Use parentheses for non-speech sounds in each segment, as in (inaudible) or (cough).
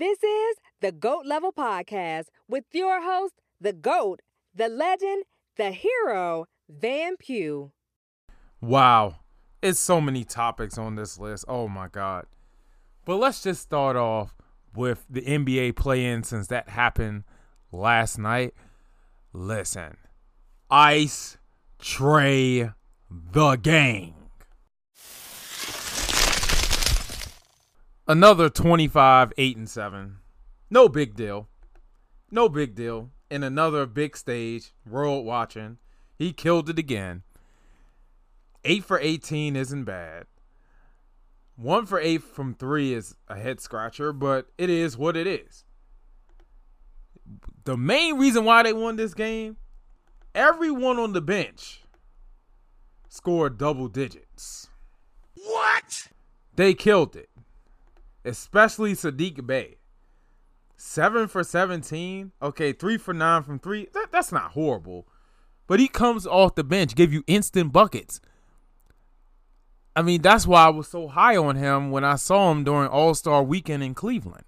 This is the GOAT Level Podcast with your host, the GOAT, the legend, the hero, Van Pugh. Wow. It's so many topics on this list. Oh my God. But let's just start off with the NBA play in since that happened last night. Listen, Ice Trae the gang. Another 25, 8 and 7. No big deal. No big deal. In another big stage, world watching. He killed it again. 8 for 18 isn't bad. 1 for 8 from 3 is a head scratcher, but it is what it is. The main reason why they won this game, everyone on the bench scored double digits. What? They killed it. Especially Saddiq Bey. Seven for 17. Okay, three for nine from three. That, that's not horrible. But he comes off the bench, give you instant buckets. I mean, that's why I was so high on him when I saw him during All Star weekend in Cleveland.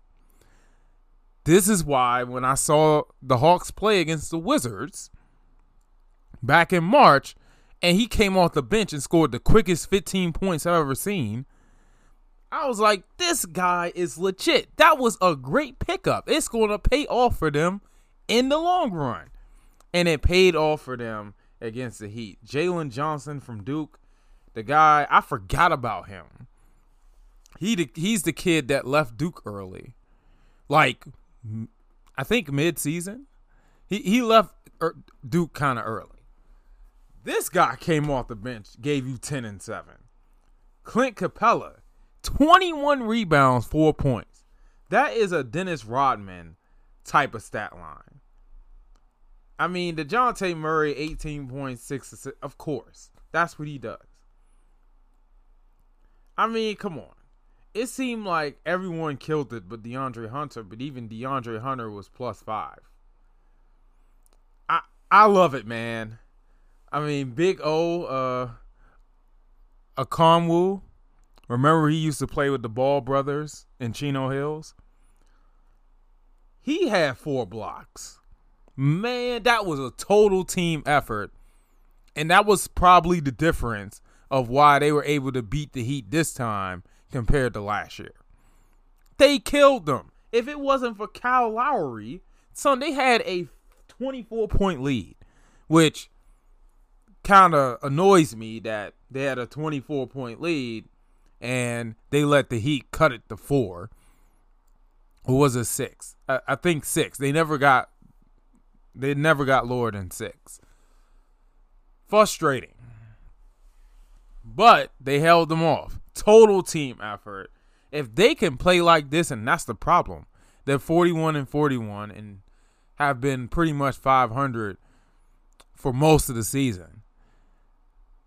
This is why when I saw the Hawks play against the Wizards back in March, and he came off the bench and scored the quickest 15 points I've ever seen. I was like, this guy is legit. That was a great pickup. It's going to pay off for them in the long run. And it paid off for them against the Heat. Jalen Johnson from Duke, the guy, I forgot about him. He he's the kid that left Duke early. Like I think mid-season. He he left er, Duke kind of early. This guy came off the bench, gave you 10 and 7. Clint Capela, 21 rebounds, 4 points. That is a Dennis Rodman type of stat line. I mean, DeJounte Murray, 18.6, of course. That's what he does. I mean, come on. It seemed like everyone killed it but DeAndre Hunter, but even DeAndre Hunter was plus five. I I love it, man. I mean, Big O, uh, Okongwu. Remember, he used to play with the Ball brothers in Chino Hills. He had four blocks. Man, that was a total team effort. And that was probably the difference of why they were able to beat the Heat this time compared to last year. They killed them. If it wasn't for Kyle Lowry, son, they had a 24 point lead, which kind of annoys me that they had a 24 point lead and they let the Heat cut it to four. Or was it six? I, I think six. They never got they never got lower than six. Frustrating. But they held them off. Total team effort. If they can play like this, and that's the problem, they're 41 and 41 and have been pretty much 500 for most of the season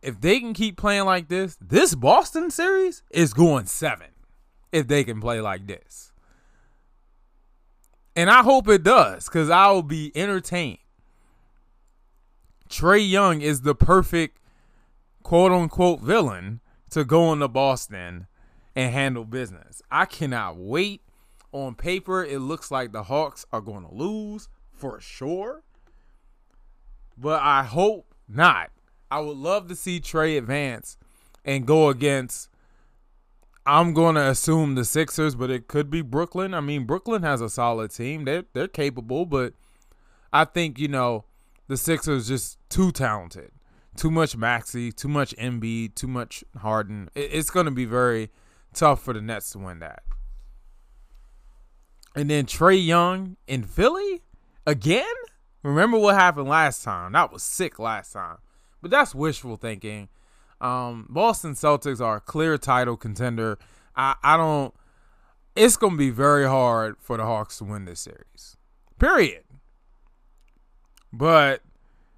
if they can keep playing like this, this Boston series is going seven. If they can play like this. And I hope it does, because I will be entertained. Trae Young is the perfect quote unquote villain to go into Boston and handle business. I cannot wait. On paper, it looks like the Hawks are going to lose for sure. But I hope not I would love to see Trae advance and go against. I'm going to assume the Sixers, but it could be Brooklyn. I mean, Brooklyn has a solid team. They're they're capable, but I think you know the Sixers just too talented, too much Maxey, too much Embiid, too much Harden. it's going to be very tough for the Nets to win that. And then Trae Young in Philly again. Remember what happened last time? That was sick last time. But that's wishful thinking. Um, Boston Celtics are a clear title contender. I, I don't. It's going to be very hard for the Hawks to win this series. Period. But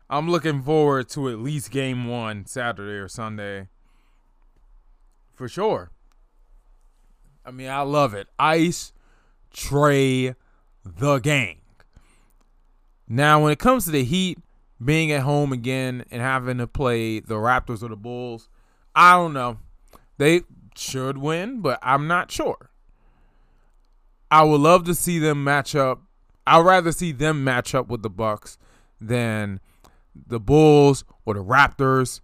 I'm looking forward to at least game one Saturday or Sunday. For sure. I mean, I love it. Ice, Trae, the gang. Now, when it comes to the Heat, being at home again and having to play the Raptors or the Bulls, I don't know. They should win, but I'm not sure. I would love to see them match up. I'd rather see them match up with the Bucks than the Bulls or the Raptors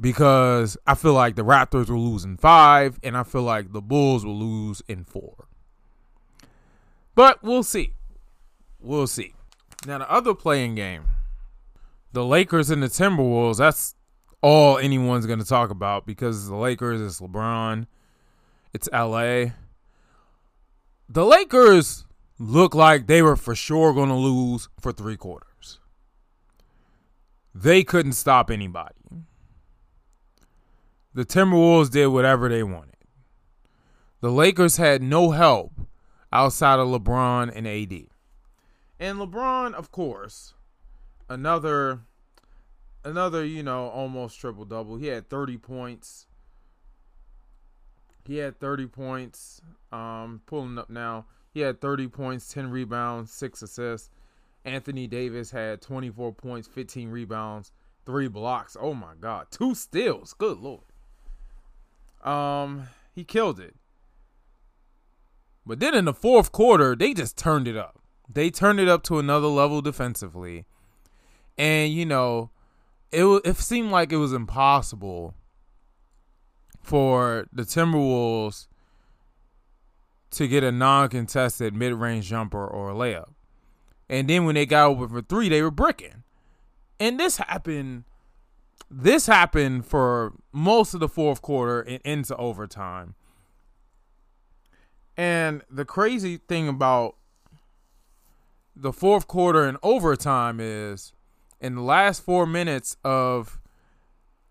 because I feel like the Raptors will lose in five, and I feel like the Bulls will lose in four. But we'll see. We'll see. Now the other playing game, the Lakers and the Timberwolves. That's all anyone's going to talk about because the Lakers is LeBron, it's LA. The Lakers look like they were for sure going to lose for three quarters. They couldn't stop anybody. The Timberwolves did whatever they wanted. The Lakers had no help outside of LeBron and AD. And LeBron, of course, another another, you know, almost triple double. He had 30 points. He had 30 points. Um pulling up now. He had 30 points, 10 rebounds, 6 assists. Anthony Davis had 24 points, 15 rebounds, 3 blocks. Oh my god, 2 steals. Good lord. Um he killed it. But then in the fourth quarter, they just turned it up. They turned it up to another level defensively. And you know, it it seemed like it was impossible for the Timberwolves to get a non-contested mid-range jumper or a layup. And then when they got open for 3, they were bricking. And this happened this happened for most of the fourth quarter and into overtime. And the crazy thing about the fourth quarter and overtime is in the last four minutes of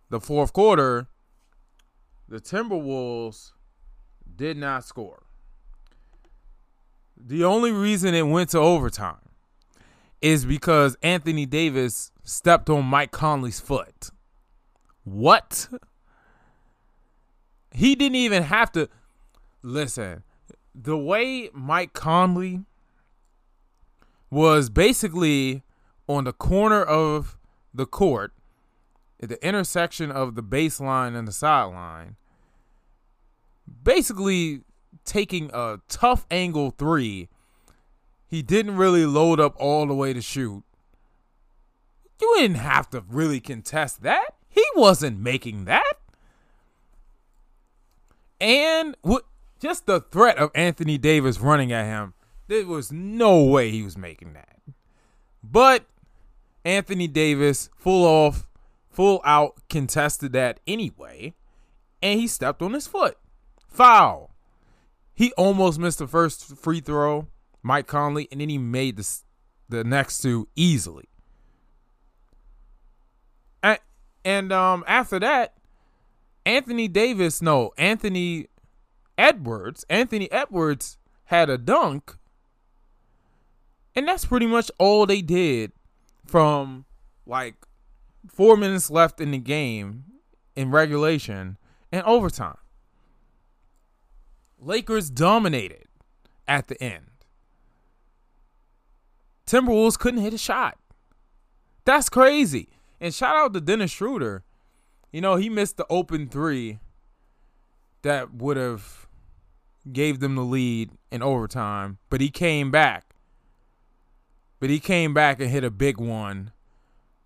the fourth quarter, the Timberwolves did not score. The only reason it went to overtime is because Anthony Davis stepped on Mike Conley's foot. What? He didn't even have to listen. The way Mike Conley was basically on the corner of the court at the intersection of the baseline and the sideline, basically taking a tough angle three. He didn't really load up all the way to shoot. You didn't have to really contest that. He wasn't making that. And what just the threat of Anthony Davis running at him, there was no way he was making that. But Anthony Davis, full off, full out, contested that anyway, and he stepped on his foot. Foul. He almost missed the first free throw, Mike Conley, and then he made the, the next two easily. And, and um, after that, Anthony Davis, no, Anthony Edwards, Anthony Edwards had a dunk. And that's pretty much all they did from like four minutes left in the game in regulation and overtime. Lakers dominated at the end. Timberwolves couldn't hit a shot. That's crazy. And shout out to Dennis Schroeder. You know, he missed the open three that would have gave them the lead in overtime, but he came back but he came back and hit a big one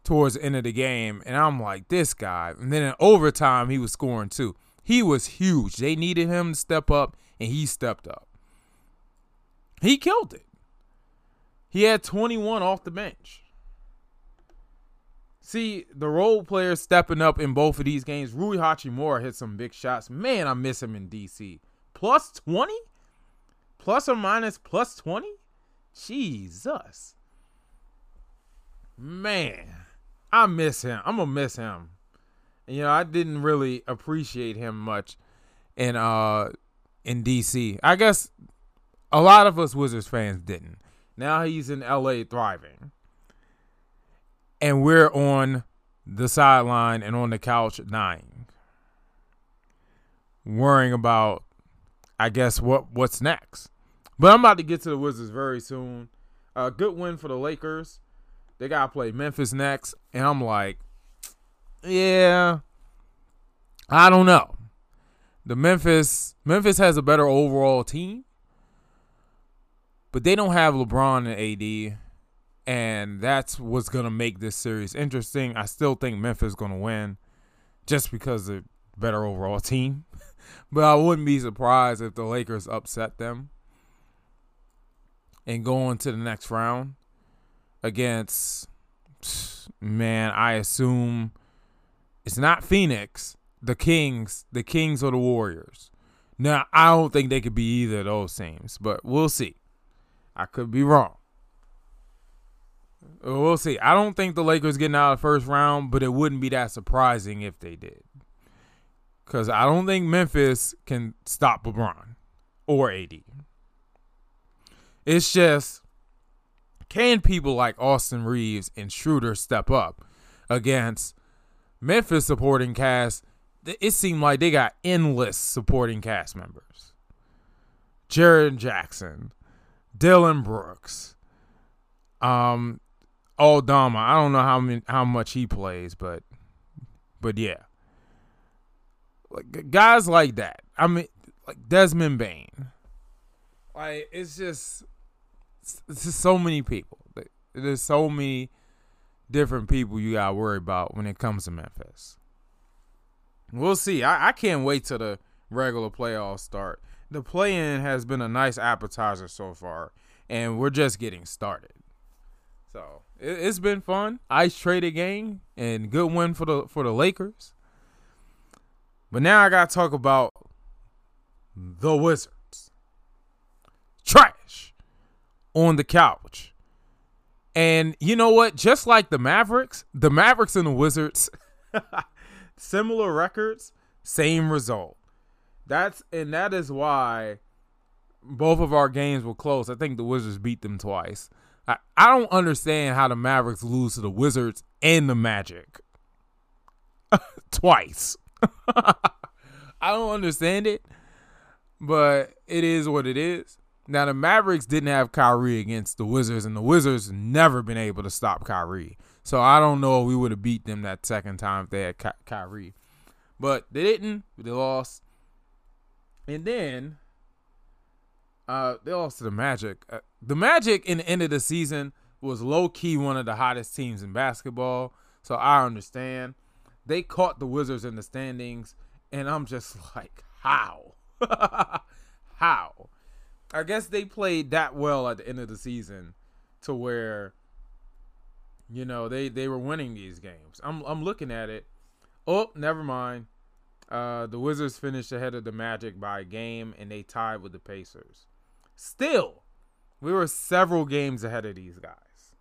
towards the end of the game. And I'm like, this guy. And then in overtime, he was scoring too. He was huge. They needed him to step up, and he stepped up. He killed it. He had 21 off the bench. See, the role players stepping up in both of these games. Rui Hachimura hit some big shots. Man, I miss him in DC. Plus 20? Plus or minus plus 20? Jesus man, I miss him. I'm gonna miss him. You know, I didn't really appreciate him much in uh in DC. I guess a lot of us Wizards fans didn't. Now he's in LA thriving. And we're on the sideline and on the couch dying. Worrying about I guess what what's next. But I'm about to get to the Wizards very soon. A uh, good win for the Lakers. They gotta play Memphis next, and I'm like, yeah, I don't know. The Memphis Memphis has a better overall team, but they don't have LeBron and AD, and that's what's gonna make this series interesting. I still think Memphis is gonna win, just because they're better overall team. (laughs) but I wouldn't be surprised if the Lakers upset them and go on to the next round against man, I assume it's not Phoenix, the Kings, the Kings or the Warriors. Now, I don't think they could be either of those teams, but we'll see. I could be wrong. We'll see. I don't think the Lakers getting out of the first round, but it wouldn't be that surprising if they did. Because I don't think Memphis can stop LeBron or AD. It's just can people like Austin Reaves and Schroeder step up against Memphis supporting cast? It seemed like they got endless supporting cast members. Jaren Jackson, Dillon Brooks, um, Aldama. I don't know how many, how much he plays, but but yeah, like guys like that. I mean, like Desmond Bane. Like it's just it's just so many people. There's so many different people you gotta worry about when it comes to Memphis. We'll see. I, I can't wait till the regular playoffs start. The play-in has been a nice appetizer so far, and we're just getting started. So it, has been fun. Ice traded game and good win for the for the Lakers. But now I gotta talk about the Wizards. Trash on the couch. And you know what? Just like the Mavericks, the Mavericks and the Wizards, (laughs) similar records, same result. That's and that is why both of our games were close. I think the Wizards beat them twice. I, I don't understand how the Mavericks lose to the Wizards and the Magic (laughs) twice. (laughs) I don't understand it, but it is what it is. Now the Mavericks didn't have Kyrie against the Wizards, and the Wizards never been able to stop Kyrie. So I don't know if we would have beat them that second time if they had Ky- Kyrie, but they didn't. They lost, and then uh, they lost to the Magic. Uh, the Magic in the end of the season was low key one of the hottest teams in basketball, so I understand. They caught the Wizards in the standings, and I'm just (laughs) like, how, (laughs) how? I guess they played that well at the end of the season to where you know they they were winning these games. I'm I'm looking at it. Oh, never mind. Uh, the Wizards finished ahead of the Magic by a game, and they tied with the Pacers. Still, we were several games ahead of these guys.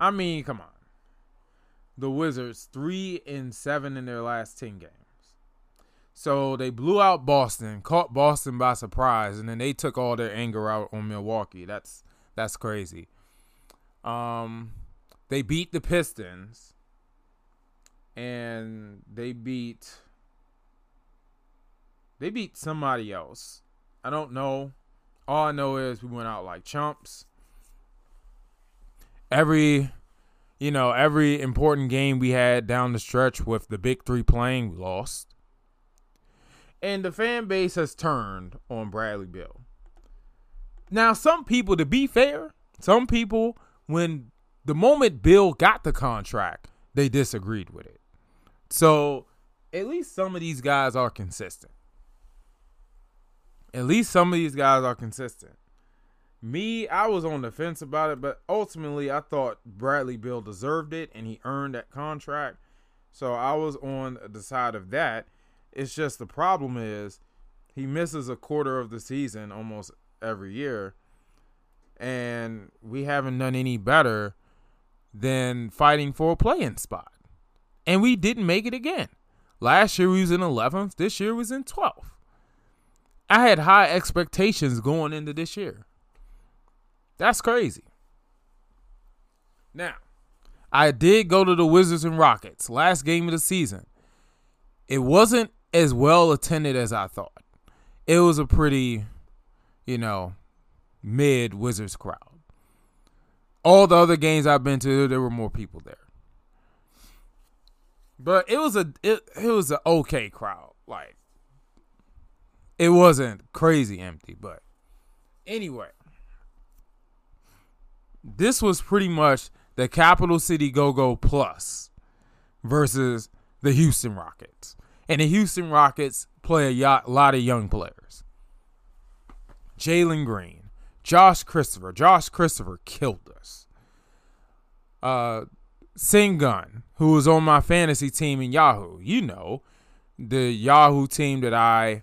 I mean, come on. The Wizards three and seven in their last ten games. So they blew out Boston, caught Boston by surprise, and then they took all their anger out on Milwaukee. That's that's crazy. Um, they beat the Pistons, and they beat they beat somebody else. I don't know. All I know is we went out like chumps. Every you know, every important game we had down the stretch with the big three playing, we lost and the fan base has turned on Bradley Beal. Now, some people, to be fair, some people, when the moment Beal got the contract, they disagreed with it. So, at least some of these guys are consistent. At least some of these guys are consistent. Me, I was on the fence about it, but ultimately I thought Bradley Beal deserved it and he earned that contract. So I was on the side of that. It's just the problem is he misses a quarter of the season almost every year. And we haven't done any better than fighting for a playing spot. And we didn't make it again. Last year we was in 11th. This year was in 12th. I had high expectations going into this year. That's crazy. Now, I did go to the Wizards and Rockets last game of the season. It wasn't as well attended as I thought. It was a pretty, you know, mid Wizards crowd. All the other games I've been to, there were more people there. But it was a it, it was an okay crowd. Like it wasn't crazy empty, but Anyway, this was pretty much the Capital City Go Go Plus versus the Houston Rockets. And the Houston Rockets play a lot of young players. Jalen Green, Josh Christopher. Josh Christopher killed us. Uh, Sengun, who was on my fantasy team in Yahoo. You know, the Yahoo team that I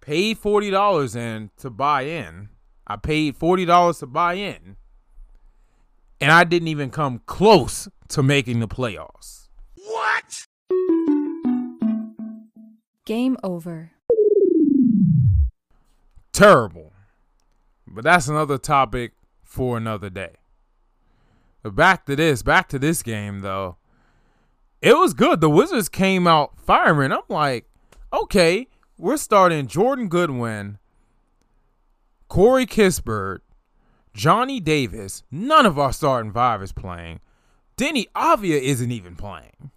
paid forty dollars in to buy in. I paid forty dollars to buy in, and I didn't even come close to making the playoffs. What? Game over. Terrible. But that's another topic for another day. But back to this, back to this game though. It was good. The Wizards came out firing. I'm like, okay, we're starting Jordan Goodwin, Corey Kispert, Johnny Davis. None of our starting five is playing. Deni Avdija isn't even playing.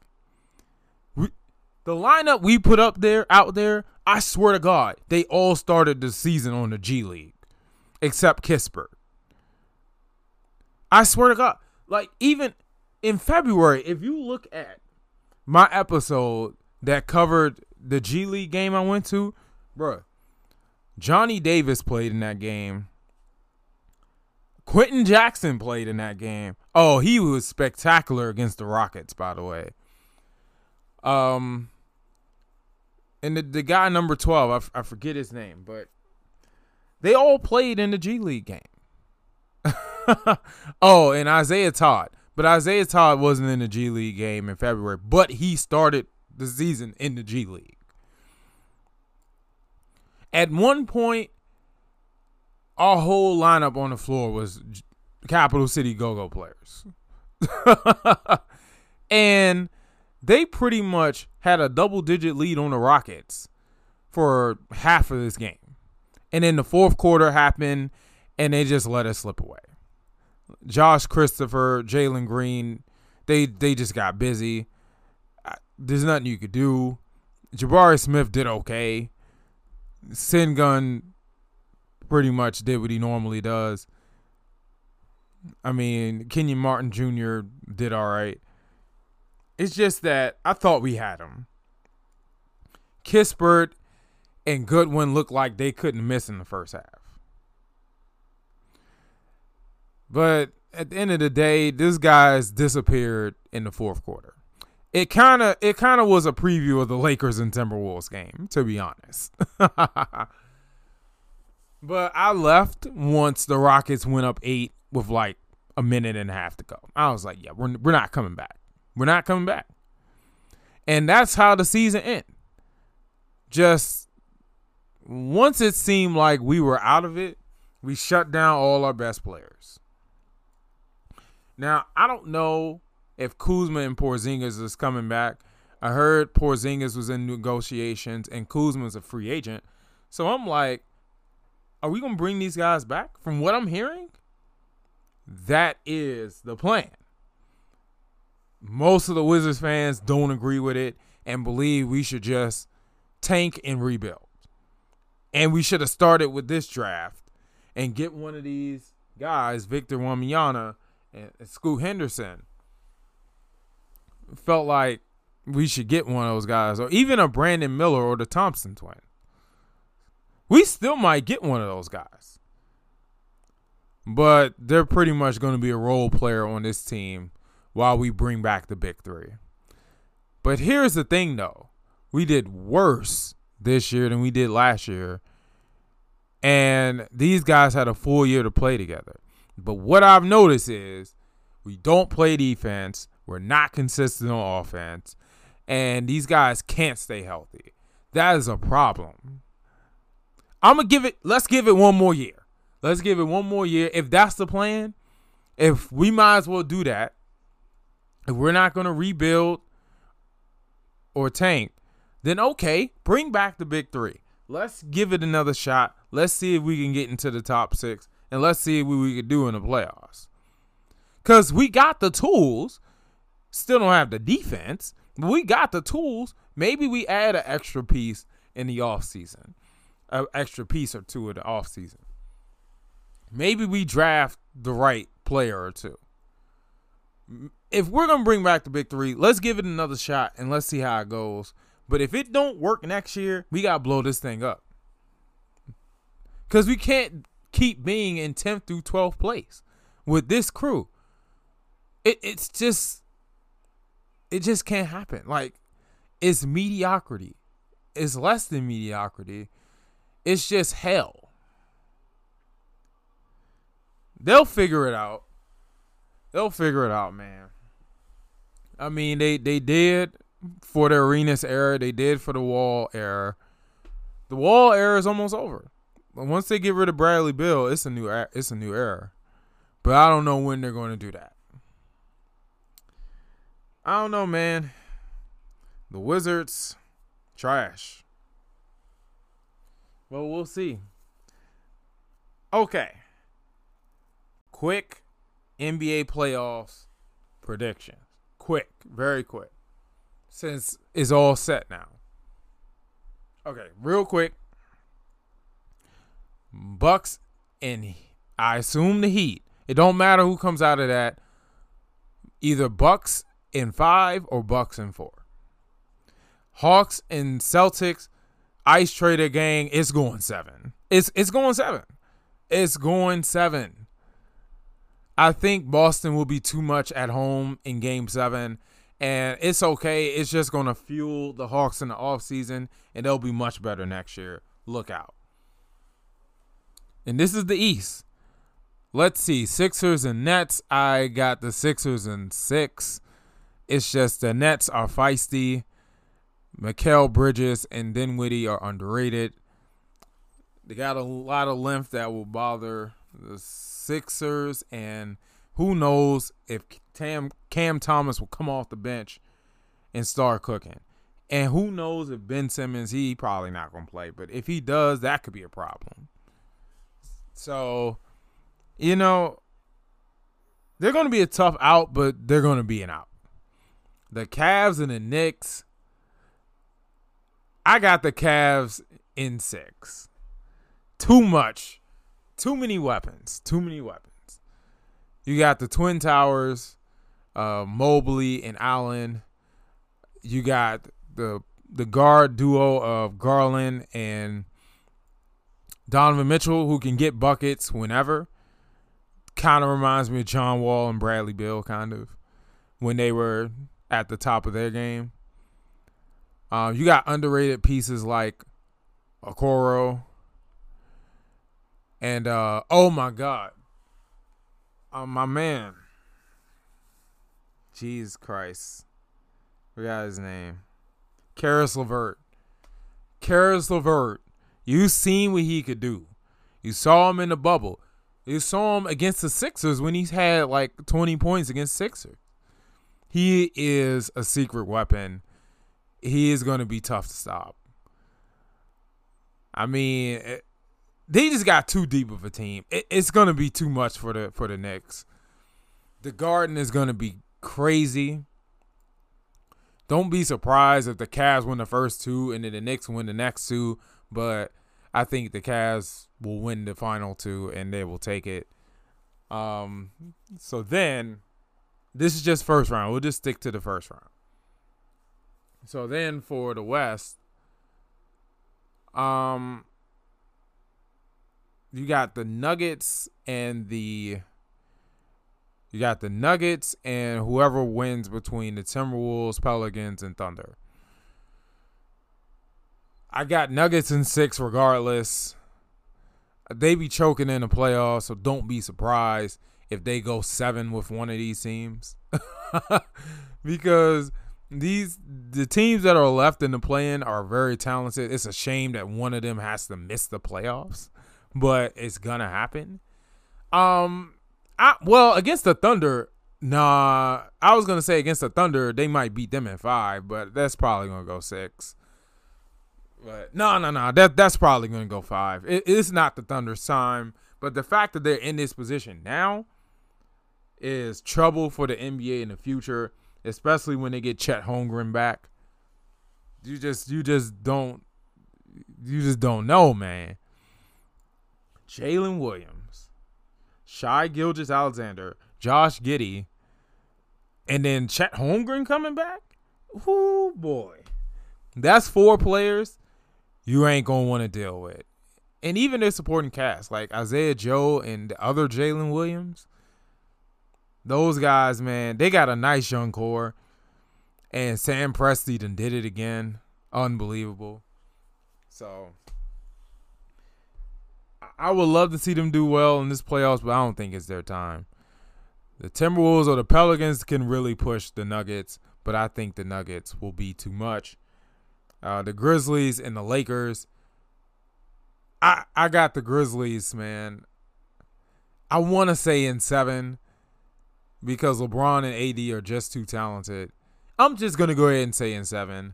The lineup we put up there, out there, I swear to God, they all started the season on the G League, except Kispert. I swear to God, like even in February, if you look at my episode that covered the G League game I went to, bruh, Johnny Davis played in that game. Quenton Jackson played in that game. Oh, he was spectacular against the Rockets, by the way. Um, and the, the guy number 12, I, f- I forget his name, but they all played in the G League game. (laughs) oh, and Isaiah Todd. But Isaiah Todd wasn't in the G League game in February, but he started the season in the G League. At one point, our whole lineup on the floor was Capital City Go Go players. (laughs) and they pretty much had a double digit lead on the Rockets for half of this game. And then the fourth quarter happened and they just let it slip away. Josh Christopher, Jalen Green, they they just got busy. There's nothing you could do. Jabari Smith did okay. Sengun pretty much did what he normally does. I mean, Kenyon Martin Jr. did all right. It's just that I thought we had him. Kispert and Goodwin looked like they couldn't miss in the first half. But at the end of the day, this guy's disappeared in the fourth quarter. It kind of it kind of was a preview of the Lakers and Timberwolves game, to be honest. (laughs) but I left once the Rockets went up 8 with like a minute and a half to go. I was like, yeah, we're we're not coming back. We're not coming back. And that's how the season ended. Just once it seemed like we were out of it, we shut down all our best players. Now, I don't know if Kuzma and Porzingis is coming back. I heard Porzingis was in negotiations and Kuzma's a free agent. So I'm like, are we going to bring these guys back? From what I'm hearing, that is the plan. Most of the Wizards fans don't agree with it and believe we should just tank and rebuild. And we should have started with this draft and get one of these guys, Victor Wembanyama, and Scoot Henderson felt like we should get one of those guys, or even a Brandon Miller or the Thompson twin. We still might get one of those guys. But they're pretty much going to be a role player on this team while we bring back the big three. But here's the thing, though we did worse this year than we did last year. And these guys had a full year to play together. But what I've noticed is we don't play defense. We're not consistent on offense. And these guys can't stay healthy. That is a problem. I'm going to give it, let's give it one more year. Let's give it one more year. If that's the plan, if we might as well do that, if we're not going to rebuild or tank, then okay, bring back the big three. Let's give it another shot. Let's see if we can get into the top six and let's see what we could do in the playoffs. Because we got the tools, still don't have the defense, but we got the tools. Maybe we add an extra piece in the offseason, an extra piece or two of the offseason. maybe we draft the right player or two. If we're gonna bring back the big three, let's give it another shot and let's see how it goes. But if it don't work next year, we gotta blow this thing up. Cause we can't keep being in 10th through 12th place with this crew. It it's just it just can't happen. Like it's mediocrity. It's less than mediocrity. It's just hell. They'll figure it out. They'll figure it out, man. I mean, they they did for the Arenas era. They did for the Wall era. The Wall era is almost over. Once they get rid of Bradley Beal, it's a new it's a new era. But I don't know when they're going to do that. I don't know, man. The Wizards, trash. Well, we'll see. Okay. Quick NBA playoffs predictions. Quick, very quick. Since it's all set now. Okay, real quick. Bucks and I assume the Heat. It don't matter who comes out of that. Either Bucks in 5 or Bucks in 4. Hawks and Celtics Ice Trader gang, it's going 7. It's it's going 7. It's going 7. I think Boston will be too much at home in game 7 and it's okay. It's just going to fuel the Hawks in the offseason and they'll be much better next year. Look out. And this is the East. Let's see. Sixers and Nets. I got the Sixers and six. It's just the Nets are feisty. Mikal Bridges and Dinwiddie are underrated. They got a lot of length that will bother the Sixers, and who knows if Tam, Cam Thomas will come off the bench and start cooking. And who knows if Ben Simmons, he probably not going to play, but if he does, that could be a problem. So, you know, they're going to be a tough out, but they're going to be an out. The Cavs and the Knicks, I got the Cavs in six. Too much. Too many weapons. Too many weapons. You got the Twin Towers, uh, Mobley and Allen. You got the the guard duo of Garland and Donovan Mitchell, who can get buckets whenever. Kind of reminds me of John Wall and Bradley Beal, kind of, when they were at the top of their game. Uh, you got underrated pieces like Okoro. And uh, oh my God. Uh, my man. Jesus Christ. We got his name. Caris LeVert. Caris LeVert you seen what he could do. You saw him in the bubble. You saw him against the Sixers when he's had like 20 points against Sixers. He is a secret weapon. He is going to be tough to stop. I mean, it, they just got too deep of a team. It, it's to be too much for the for the Knicks. The Garden is to be crazy. Don't be surprised if the Cavs win the first two and then the Knicks win the next two but I think the Cavs will win the final two and they will take it. Um, so then this is just first round. We'll just stick to the first round. So then for the West, um, you got the Nuggets and the you got the Nuggets and whoever wins between the Timberwolves, Pelicans, and Thunder. I got Nuggets in six regardless. They be choking in the playoffs, so don't be surprised if they go seven with one of these teams. (laughs) because these the teams that are left in the play-in are very talented. It's a shame that one of them has to miss the playoffs, but it's gonna happen. Um, I well against the Thunder, nah. I was gonna say against the Thunder they might beat them in five, but that's probably gonna go six. But no, no, no. That that's probably to go five. It, it's not the Thunder's time, but the fact that they're in this position now is trouble for the NBA in the future, especially when they get Chet Holmgren back. You just you just don't you just don't know, man. Jalen Williams. Shai Gilgeous-Alexander, Josh Giddey, and then Chet Holmgren coming back. Ooh boy, that's four players you ain't gonna want to deal with. And even their supporting cast, like Isaiah Joe and the other Jalen Williams, those guys, man, they got a nice young core. And Sam Presti done did it again. Unbelievable. So I would love to see them do well in this playoffs, but I don't think it's their time. The Timberwolves or the Pelicans can really push the Nuggets, but I think the Nuggets will be too much. Uh, the Grizzlies and the Lakers. I I got the Grizzlies, man. I want to say in seven because LeBron and AD are just too talented. I'm just gonna go ahead and say in seven.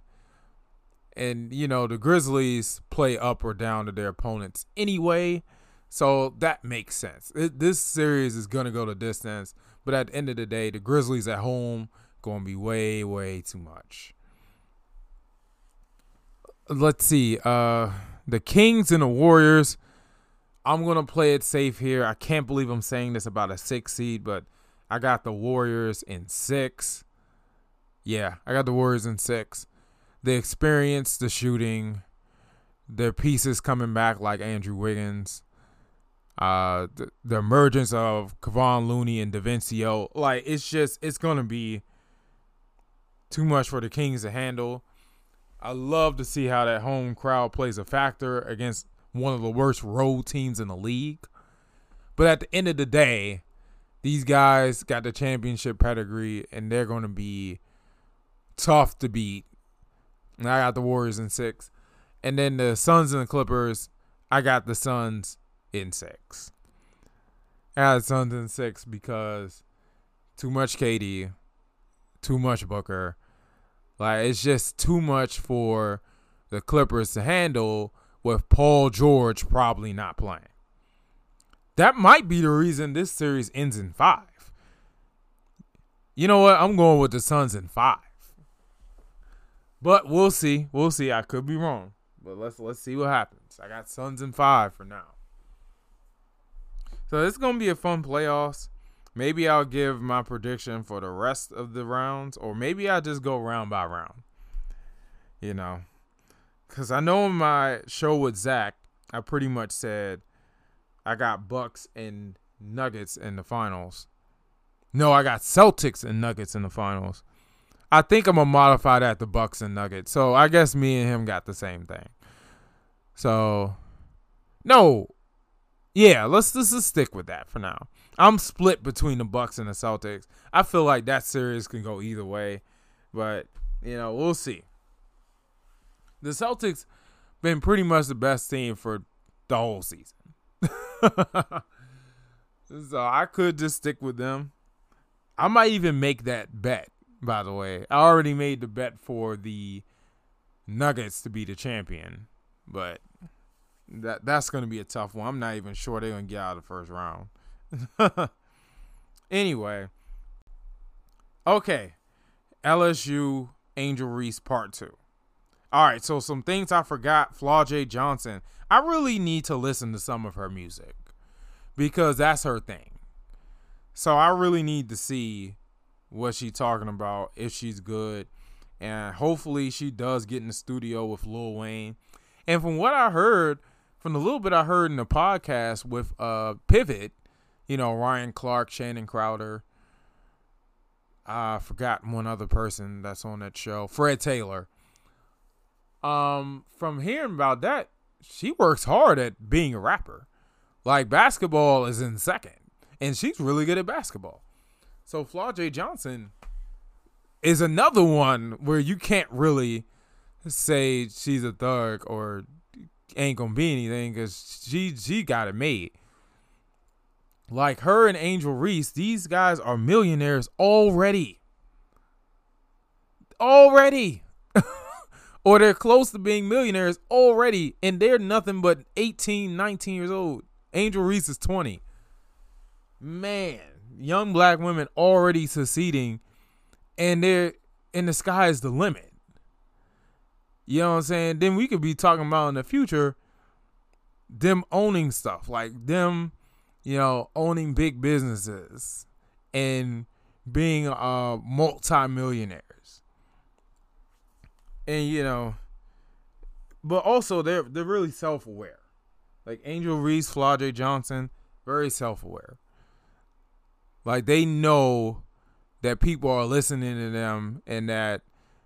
And you know the Grizzlies play up or down to their opponents anyway, so that makes sense. It, this series is gonna go the distance, but at the end of the day, the Grizzlies at home gonna be way way too much let's see. Uh, the Kings and the Warriors. I'm gonna play it safe here. I can't believe I'm saying this about a six seed, but I got the Warriors in six. Yeah, I got the Warriors in six. The experience, the shooting, their pieces coming back like Andrew Wiggins, uh, the, the emergence of Kevon Looney and DiVincenzo. Like it's just it's gonna be too much for the Kings to handle. I love to see how that home crowd plays a factor against one of the worst road teams in the league. But at the end of the day, these guys got the championship pedigree and they're going to be tough to beat. And I got the Warriors in six. And then the Suns and the Clippers, I got the Suns in six. I got the Suns in six because too much KD, too much Booker like it's just too much for the Clippers to handle with Paul George probably not playing. That might be the reason this series ends in five. You know what? I'm going with the Suns in five. But we'll see. We'll see. I could be wrong. But let's let's see what happens. I got Suns in five for now. So it's gonna be a fun playoffs. Maybe I'll give my prediction for the rest of the rounds, or maybe I'll just go round by round. You know, because I know in my show with Zach, I pretty much said I got Bucks and Nuggets in the finals. No, I got Celtics and Nuggets in the finals. I think I'm gonna modify that to Bucks and Nuggets. So I guess me and him got the same thing. So no, yeah, let's let's just stick with that for now. I'm split between the Bucks and the Celtics. I feel like that series can go either way, but you know we'll see. The Celtics been pretty much the best team for the whole season, (laughs) so I could just stick with them. I might even make that bet. By the way, I already made the bet for the Nuggets to be the champion, but that that's going to be a tough one. I'm not even sure they're going to get out of the first round. (laughs) anyway, okay, LSU Angel Reese Part Two. All right, so some things I forgot. Flau'jae Johnson. I really need to listen to some of her music because that's her thing. So I really need to see what she's talking about if she's good, and hopefully she does get in the studio with Lil Wayne. And from what I heard, from the little bit I heard in the podcast with uh Pivot, you know, Ryan Clark, Channing Crowder. I forgot one other person that's on that show, Fred Taylor. Um, from hearing about that, she works hard at being a rapper. Like basketball is in second, and she's really good at basketball. So Flau'jae Johnson is another one where you can't really say she's a thug or ain't gonna be anything because she she got it made. Like her and Angel Reese, these guys are millionaires already. Already. (laughs) or they're close to being millionaires already, and they're nothing but 18, 19 years old. Angel Reese is 20. Man, young black women already succeeding, and they're and the sky is the limit. You know what I'm saying? Then we could be talking about in the future them owning stuff, like them you know, owning big businesses and being uh multi-millionaires. And you know, but also they're they're really self-aware. Like Angel Reese, Flau'jae Johnson, very self-aware. Like they know that people are listening to them and that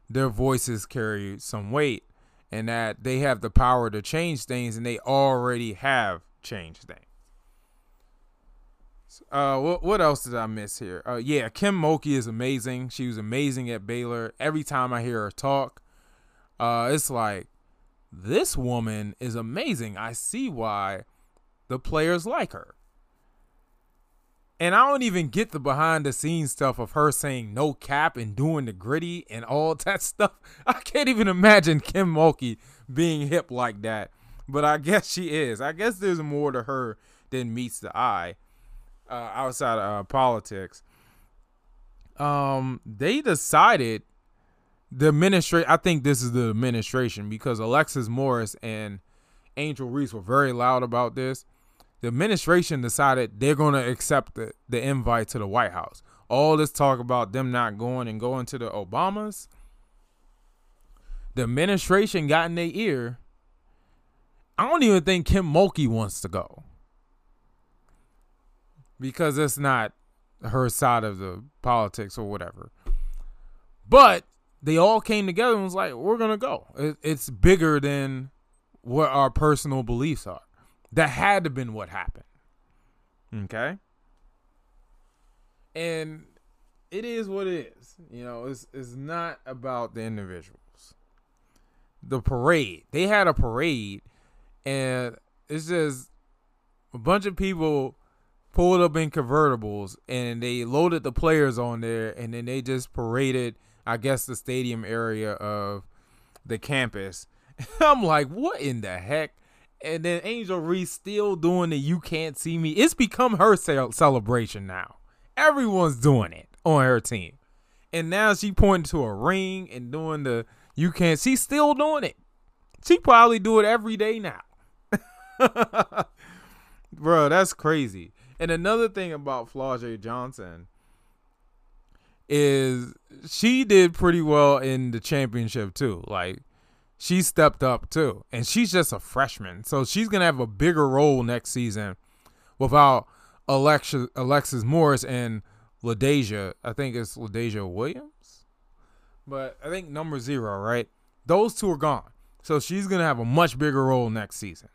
their voices carry some weight and that they have the power to change things and they already have changed things. Uh, what what else did I miss here? Uh, yeah, Kim Mulkey is amazing. She was amazing at Baylor. Every time I hear her talk, uh, it's like this woman is amazing. I see why the players like her. And I don't even get the behind the scenes stuff of her saying no cap and doing the gritty and all (laughs) that stuff. I can't even imagine Kim Mulkey being hip like that. But I guess she is. I guess there's more to her than meets the eye uh, outside of uh, politics. Um, they decided the administration. I think this is the administration because Alexis Morris and Angel Reese were very loud about this. The administration decided they're going to accept the, the invite to the White House. All this talk about them not going and going to the Obamas. The administration got in their ear. I don't even think Kim Mulkey wants to go because it's not her side of the politics or whatever. But they all came together and was like, "We're gonna go." It, it's bigger than what our personal beliefs are. That had to been what happened. Okay. And it is what it is. You know, it's it's not about the individuals. The parade. They had a parade and it's just a bunch of people pulled up in convertibles and they loaded the players on there and then they just paraded I guess the stadium area of the campus. (laughs) I'm like, what in the heck? And then Angel Reese still doing the "You Can't See Me." It's become her celebration now. Everyone's doing it on her team, and now she pointing to a ring and doing the "You Can't." She's still doing it. She probably do it every day now. (laughs) Bro, that's crazy. And another thing about Flau'jae Johnson is she did pretty well in the championship too. Like she stepped up too, and she's just a freshman, so she's gonna have a bigger role next season without Alexis, Alexis Morris and LaDazhia. I think it's LaDazhia Williams, but I think number zero, right? Those two are gone, so she's gonna have a much bigger role next season.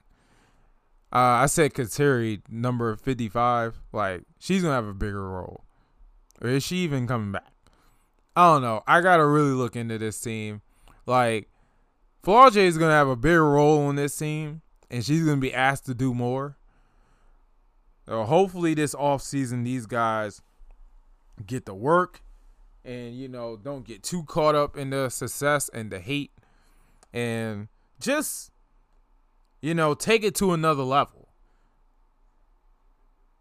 Uh, I said Kateri, number fifty-five, like she's gonna have a bigger role. Or is she even coming back? I don't know. I gotta really look into this team. Like, Flau'jae is gonna have a bigger role on this team, and she's gonna be asked to do more. So hopefully, this offseason, these guys get the work, and you know, don't get too caught up in the success and the hate, and just you know, take it to another level.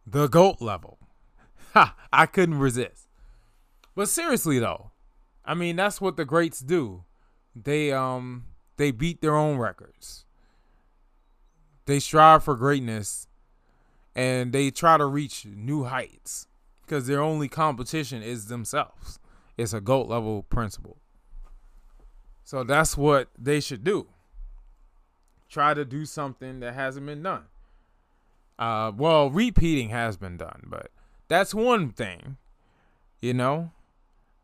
The GOAT level. (laughs) Ha! I couldn't resist. But seriously though, I mean that's what the greats do. They um they beat their own records. They strive for greatness and they try to reach new heights because their only competition is themselves. It's a GOAT level principle. So that's what they should do. Try to do something that hasn't been done. Uh, well, repeating has been done, but that's one thing. You know,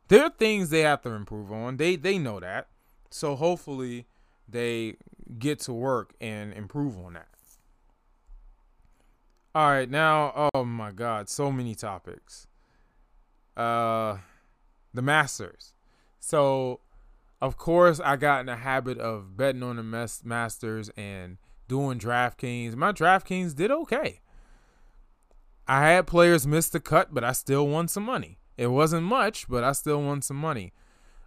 there are things they have to improve on. They they know that. So hopefully they get to work and improve on that. All right, now oh my god, so many topics. Uh the Masters. So of course I got in the habit of betting on the Masters and doing DraftKings. My DraftKings did okay. I had players miss the cut, but I still won some money. It wasn't much, but I still won some money.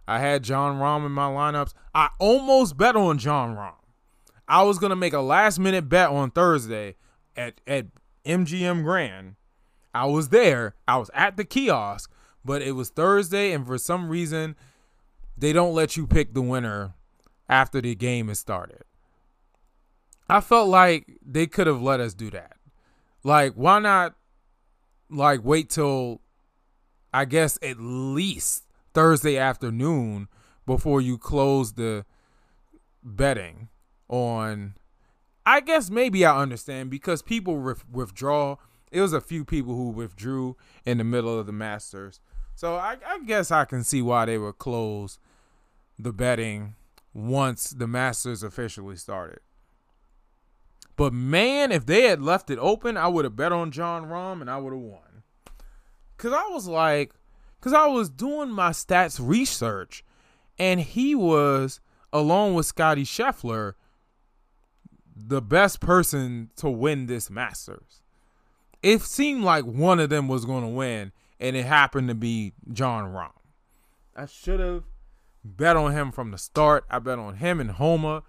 I had Jon Rahm in my lineups. I almost bet on Jon Rahm. I was gonna make a last minute bet on Thursday at at MGM Grand. I was there. I was at the kiosk, but it was Thursday, and for some reason, they don't let you pick the winner after the game is started. I felt like they could have let us do that. Like, why not like wait till I guess at least Thursday afternoon before you close the betting on I guess maybe I understand because people withdraw. It was a few people who withdrew in the middle of the Masters. So I, I guess I can see why they would close the betting once the Masters officially started. But man, if they had left it open, I would have bet on Jon Rahm and I would have won. Cause I was like, cause I was doing my stats research, and he was along with Scottie Scheffler the best person to win this Masters. It seemed like one of them was going to win, and it happened to be Jon Rahm. I should have bet on him from the start. I bet on him and Homa.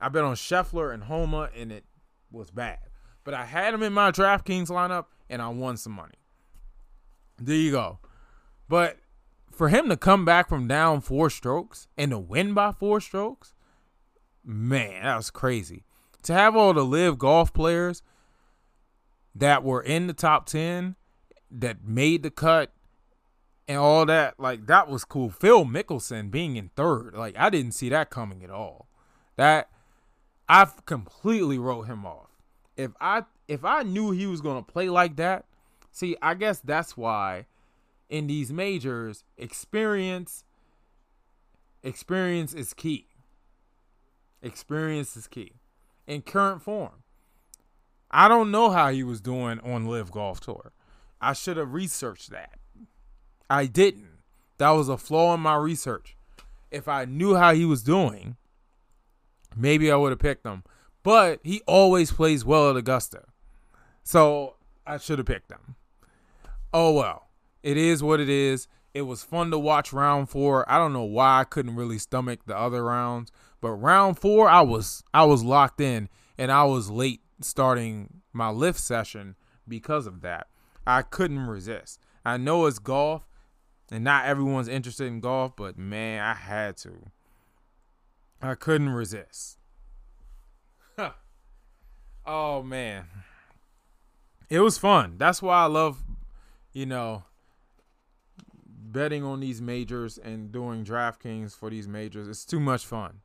I bet on Scheffler and Homa, and it was bad. But I had him in my DraftKings lineup, and I won some money. There you go. But for him to come back from down four strokes and to win by four strokes, man, that was crazy. To have all the live golf players that were in the top 10 that made the cut and all that, like that was cool. Phil Mickelson being in third, like I didn't see that coming at all. That I completely wrote him off. If I if I knew he was gonna play like that, see, I guess that's why in these majors, experience experience is key. Experience is key. In current form. I don't know how he was doing on Live Golf Tour. I should have researched that. I didn't. That was a flaw in my research. If I knew how he was doing, maybe I would have picked him. But he always plays well at Augusta. So I should have picked him. Oh well. It is what it is. It was fun to watch round four. I don't know why I couldn't really stomach the other rounds, but round four I was I was locked in and I was late starting my lift session because of that. I couldn't resist. I know it's golf and not everyone's interested in golf, but man, I had to. I couldn't resist. oh man. It was fun. That's why I love, you know, betting on these majors and doing DraftKings for these majors. It's too much fun.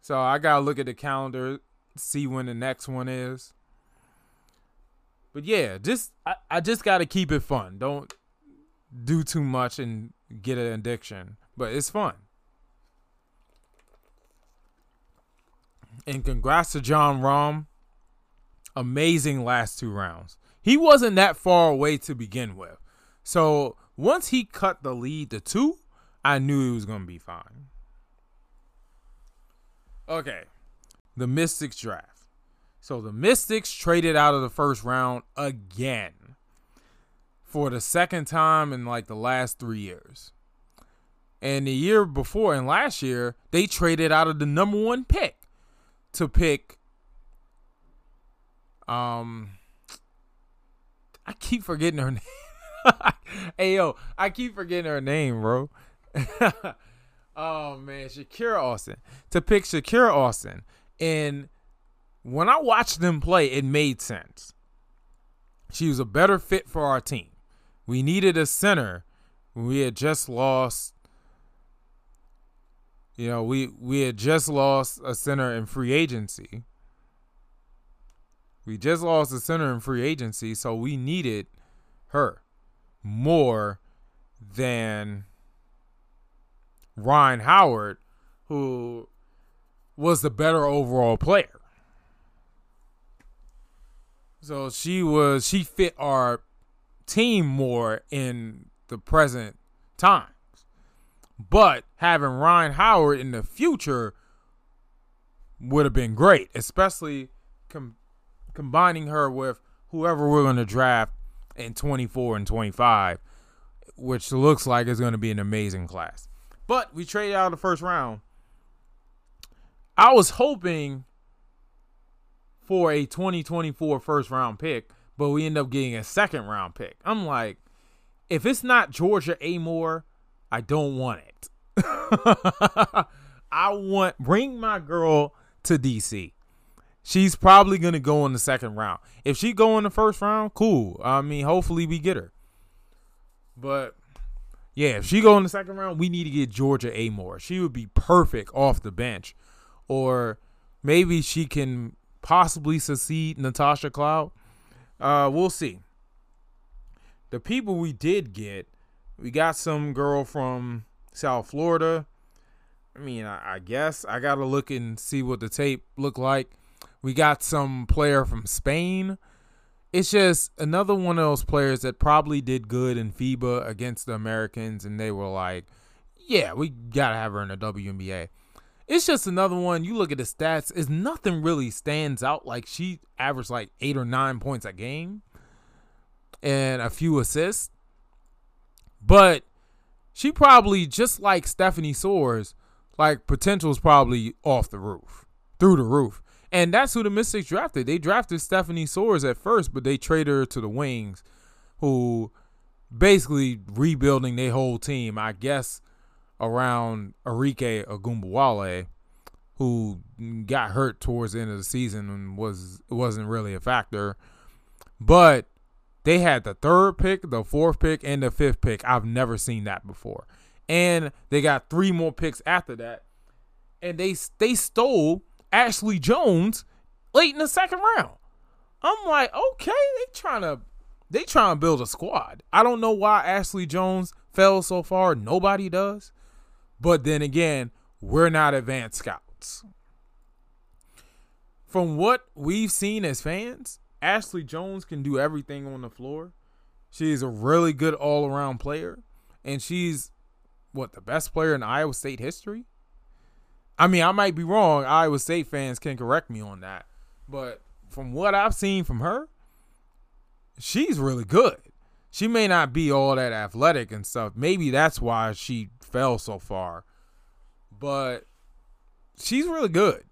So I gotta look at the calendar, see when the next one is. But yeah, just I, I just gotta keep it fun. Don't do too much and get an addiction. But it's fun. And congrats to Jon Rahm. Amazing last two rounds. He wasn't that far away to begin with. So once he cut the lead to two, I knew he was going to be fine. Okay. The Mystics draft. So the Mystics traded out of the first round again for the second time in like the last three years. And the year before and last year, they traded out of the number one pick to pick. Um, I keep forgetting her (laughs) name. (laughs) hey yo, I keep forgetting her name, bro. (laughs) oh man, Shakira Austin. To pick Shakira Austin. And when I watched them play, it made sense. She was a better fit for our team. We needed a center. We had just lost you know, we we had just lost a center in free agency. We just lost a center in free agency, so we needed her more than Rhyne Howard, who was the better overall player. So she was she fit our team more in the present times. But having Rhyne Howard in the future would have been great, especially com- combining her with whoever we're going to draft in 24 and 25, which looks like is going to be an amazing class. But we traded out the first round. I was hoping for a 2024 first round pick, but we end up getting a second round pick. I'm like, if it's not Georgia Amoore, I don't want it. (laughs) I want bring my girl to DC. She's probably gonna go in the second round. If she go in the first round, cool. I mean, hopefully we get her. But yeah, if she go in the second round, we need to get Georgia Amoore. She would be perfect off the bench, or maybe she can possibly succeed Natasha Cloud. Uh, we'll see. The people we did get, we got some girl from South Florida. I mean, I, I guess I gotta look and see what the tape looked like. We got some player from Spain. It's just another one of those players that probably did good in FIBA against the Americans, and they were like, "Yeah, we gotta have her in the WNBA." It's just another one. You look at the stats, is nothing really stands out. Like she averaged like eight or nine points a game and a few assists, but she probably just like Stephanie Soares, like potential is probably off the roof, through the roof. And that's who the Mystics drafted. They drafted Stephanie Soares at first, but they traded her to the Wings, who basically rebuilding their whole team, I guess, around Arike Ogunbowale, who got hurt towards the end of the season and was wasn't really a factor. But they had the third pick, the fourth pick, and the fifth pick. I've never seen that before. And they got three more picks after that. And they they stole Ashley Joens late in the second round. I'm like, okay, they trying to they trying to build a squad. I don't know why Ashley Joens fell so far. Nobody does. But then again, we're not advanced scouts. From what we've seen as fans, Ashley Joens can do everything on the floor. She's a really good all around player. And she's what the best player in Iowa State history? I mean, I might be wrong. Iowa State fans can correct me on that. But from what I've seen from her, she's really good. She may not be all that athletic and stuff. Maybe that's why she fell so far. But she's really good.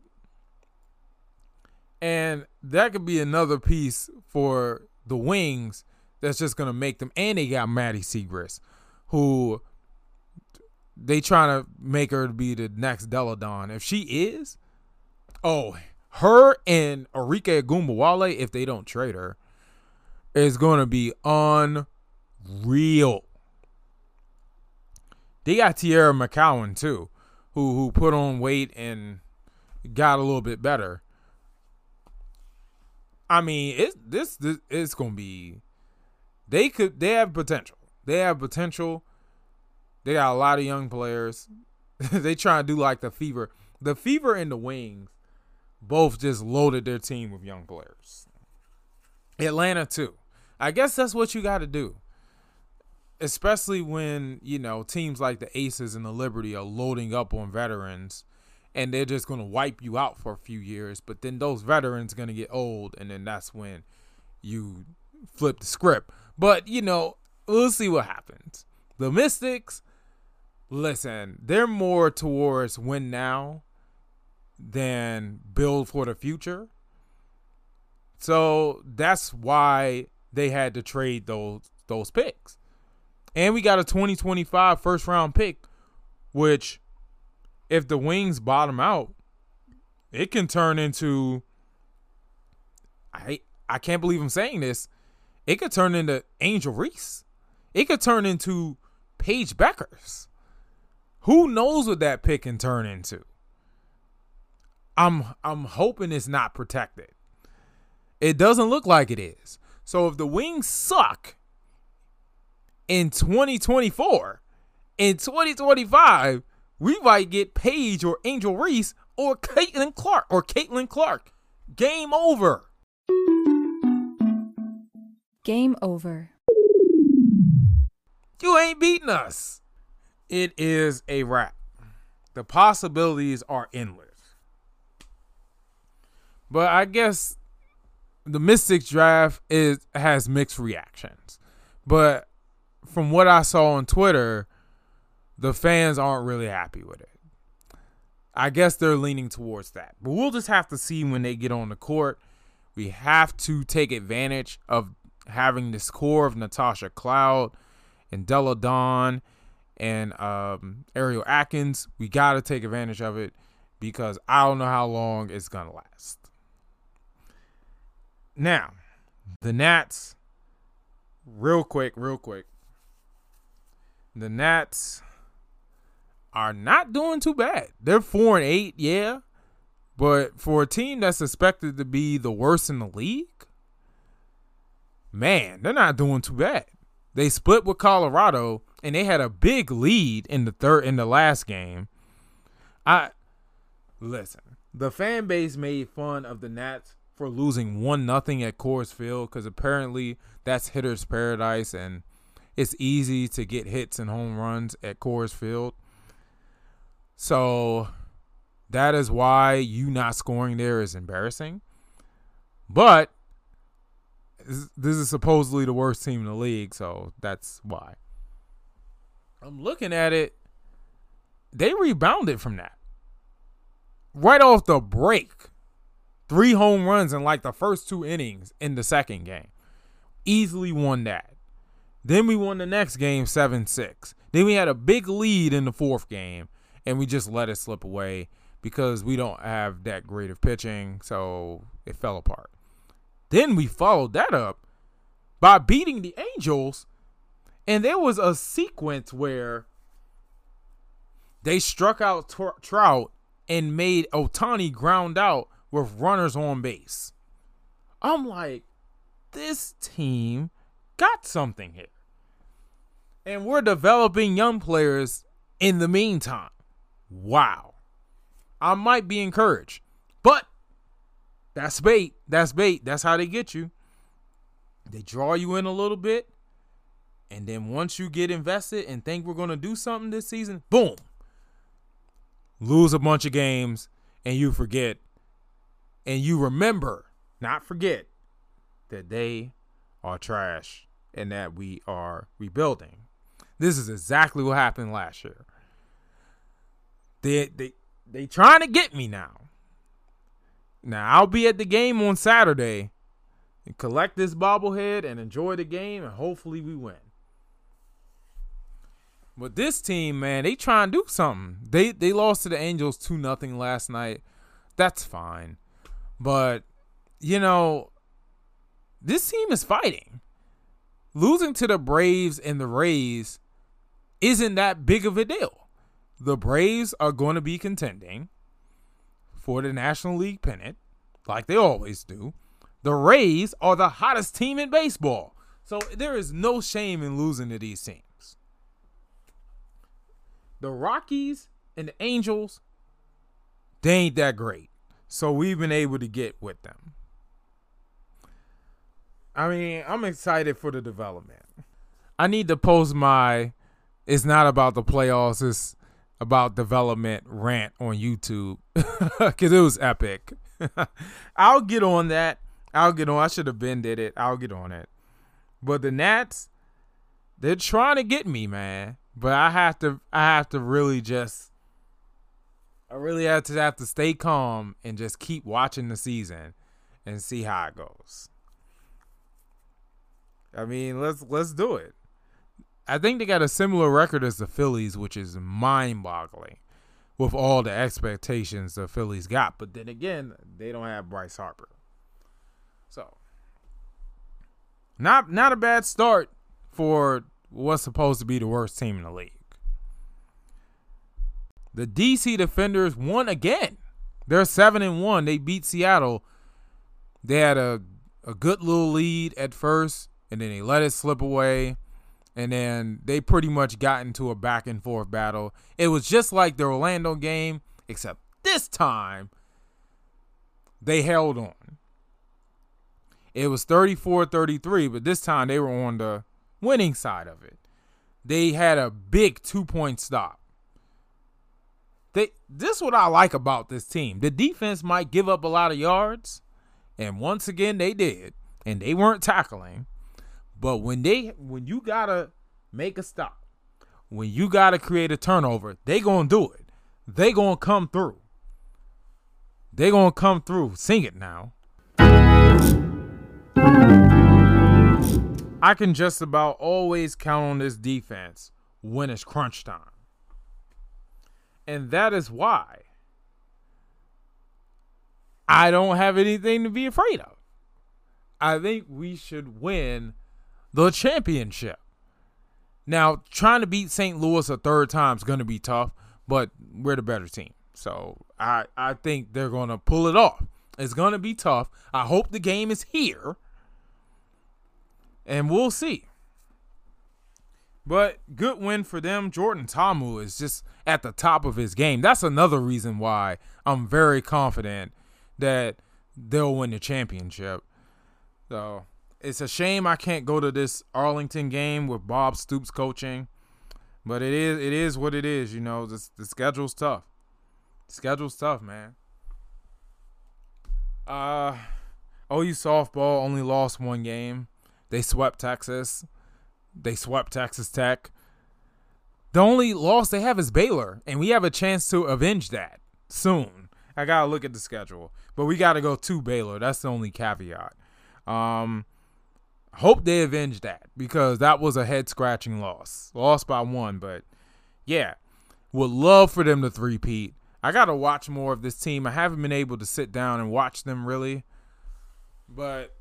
And that could be another piece for the Wings that's just going to make them. And they got Maddy Siegrist, who they trying to make her be the next Delle Donne. If she is, oh, her and Arike Ogunbowale, if they don't trade her, is going to be unreal. They got Teaira McCowan too, who who put on weight and got a little bit better. I mean, it this this it's gonna be. They could they have potential. They have potential they got a lot of young players. (laughs) they try to do like the fever. The fever and the wings both just loaded their team with young players. Atlanta too. I guess that's what you got to do. Especially when, you know, teams like the Aces and the Liberty are loading up on veterans and they're just going to wipe you out for a few years, but then those veterans are going to get old and then that's when you flip the script. But, you know, we'll see what happens. The Mystics listen, they're more towards win now than build for the future. So that's why they had to trade those those picks. And we got a 2025 first round pick, which if the wings bottom out, it can turn into I I can't believe I'm saying this. It could turn into Angel Reese. It could turn into Paige Bueckers. Who knows what that pick can turn into? I'm I'm hoping it's not protected. It doesn't look like it is. So if the wings suck in 2024, in 2025, we might get Paige or Angel Reese or Caitlin Clark or Caitlin Clark. Game over. Game over. You ain't beating us it is a wrap. The possibilities are endless. But I guess the Mystics draft is has mixed reactions. But from what I saw on Twitter, the fans aren't really happy with it. I guess they're leaning towards that. But we'll just have to see when they get on the court. We have to take advantage of having this core of Natasha Cloud and Delle Donne and um, Ariel Atkins. We got to take advantage of it because I don't know how long it's going to last. Now, the Nats, real quick, real quick. The Nats are not doing too bad. They're four and eight, yeah. But for a team that's expected to be the worst in the league, man, they're not doing too bad. They split with Colorado and they had a big lead in the third in the last game. I listen, the fan base made fun of the Nats for losing one nothing at Coors Field because apparently that's hitter's paradise and it's easy to get hits and home runs at Coors Field. So that is why you not scoring there is embarrassing. But this is supposedly the worst team in the league, so that's why. I'm looking at it. They rebounded from that. Right off the break. Three home runs in like the first two innings in the second game. Easily won that. Then we won the next game 7 6. Then we had a big lead in the fourth game, and we just let it slip away because we don't have that great of pitching, so it fell apart. Then we followed that up by beating the Angels, and there was a sequence where they struck out T- Trout and made Ohtani ground out with runners on base. I'm like, this team got something here. And we're developing young players in the meantime. Wow. I might be encouraged. But that's bait. That's bait. That's how they get you. They draw you in a little bit. And then once you get invested and think we're going to do something this season, boom. Lose a bunch of games and you forget. And you remember, not forget, that they are trash and that we are rebuilding. This is exactly what happened last year. They they they trying to get me now. Now I'll be at the game on Saturday and collect this bobblehead and enjoy the game and hopefully we win. But this team, man, they trying to do something. They they lost to the Angels 2 nothing last night. That's fine. But you know, this team is fighting. Losing to the Braves and the Rays isn't that big of a deal the Braves are going to be contending for the National League pennant, like they always do. The Rays are the hottest team in baseball. So there is no shame in losing to these teams. The Rockies and the Angels, they ain't that great. So we've been able to get with them. I mean, I'm excited for the development. I need to post my it's not about the playoffs, it's about development rant on YouTube (laughs) because it was epic. (laughs) I'll get on that. I'll get on. I should have been did it. I'll get on it. But the Nats, they're trying to get me, man. But I have to. I have to really just. I really have to have to stay calm and just keep watching the season and see how it goes. I mean, let's let's do it. I think they got a similar record as the Phillies, which is mind boggling with all the expectations the Phillies got. But then again, they don't have Bryce Harper. So not not a bad start for what's supposed to be the worst team in the league. The DC Defenders won again. They're seven and one. They beat Seattle. They had a a good little lead at first, and then they let it slip away and then they pretty much got into a back and forth battle. It was just like the Orlando game, except this time they held on. It was 34 33, but this time they were on the winning side of it. They had a big two point stop. They, this is what I like about this team. The defense might give up a lot of yards, and once again they did, and they weren't tackling. But when they when you gotta make a stop, when you gotta create a turnover, they gonna do it. They gonna come through. They gonna come through. Sing it now. I can just about always count on this defense when it's crunch time. And that is why I don't have anything to be afraid of. I think we should win the championship. Now, trying to beat St. Louis a third time is going to be tough, but we're the better team. So I, I think they're going to pull it off. It's going to be tough. I hope the game is here, and we'll see. But good win for them. Jordan Ta'amu is just at the top of his game. That's another reason why I'm very confident that they'll win the championship. So it's a shame I can't go to this Arlington game with Bob Stoops coaching, but it is it is what it is. You know, the, the schedule's tough. The schedule's tough, man. Uh, OU softball only lost one game. They swept Texas. They swept Texas Tech. The only loss they have is Baylor, and we have a chance to avenge that soon. I gotta look at the schedule, but we gotta go to Baylor. That's the only caveat. Um, hope they avenge that because that was a head scratching loss. Lost by one, but yeah, would love for them to three-peat. I got to watch more of this team. I haven't been able to sit down and watch them really. But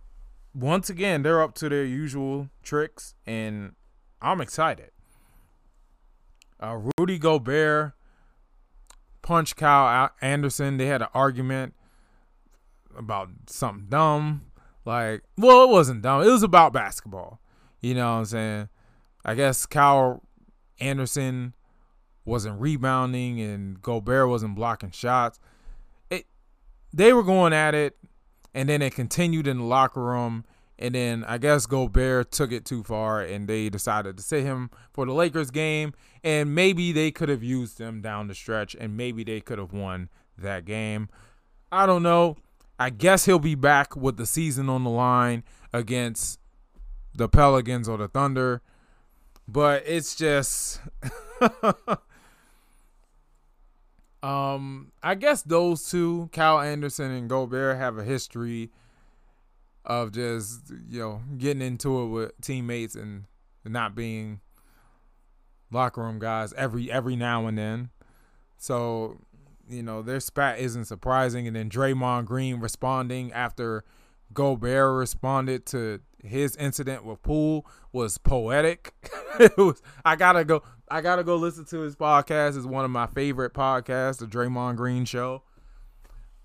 once again, they're up to their usual tricks, and I'm excited. Uh, Rudy Gobert punched Kyle Anderson. They had an argument about something dumb. Like, well, it wasn't dumb. It was about basketball. You know what I'm saying? I guess Kyle Anderson wasn't rebounding and Gobert wasn't blocking shots. It they were going at it and then it continued in the locker room and then I guess Gobert took it too far and they decided to sit him for the Lakers game and maybe they could have used him down the stretch and maybe they could have won that game. I don't know. I guess he'll be back with the season on the line against the Pelicans or the Thunder. But it's just (laughs) um I guess those two, Kyle Anderson and Gobert, have a history of just, you know, getting into it with teammates and not being locker room guys every every now and then. So you know, their spat isn't surprising. And then Draymond Green responding after Gobert responded to his incident with Poole was poetic. (laughs) it was I gotta go I gotta go listen to his podcast. It's one of my favorite podcasts, the Draymond Green show.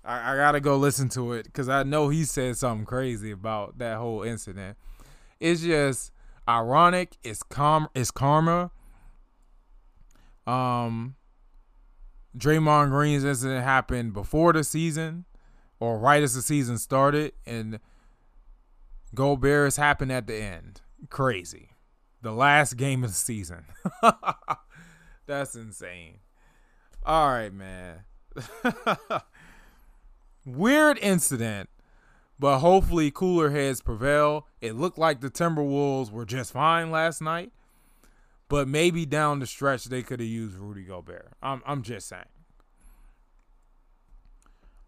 I, I gotta go listen to it because I know he said something crazy about that whole incident. It's just ironic. It's calm. It's karma. Um, Draymond Green's incident happened before the season or right as the season started, and Gobert's happened at the end. Crazy. The last game of the season. (laughs) That's insane. All right, man. (laughs) Weird incident, but hopefully cooler heads prevail. It looked like the Timberwolves were just fine last night. But maybe down the stretch they could have used Rudy Gobert. I'm I'm just saying.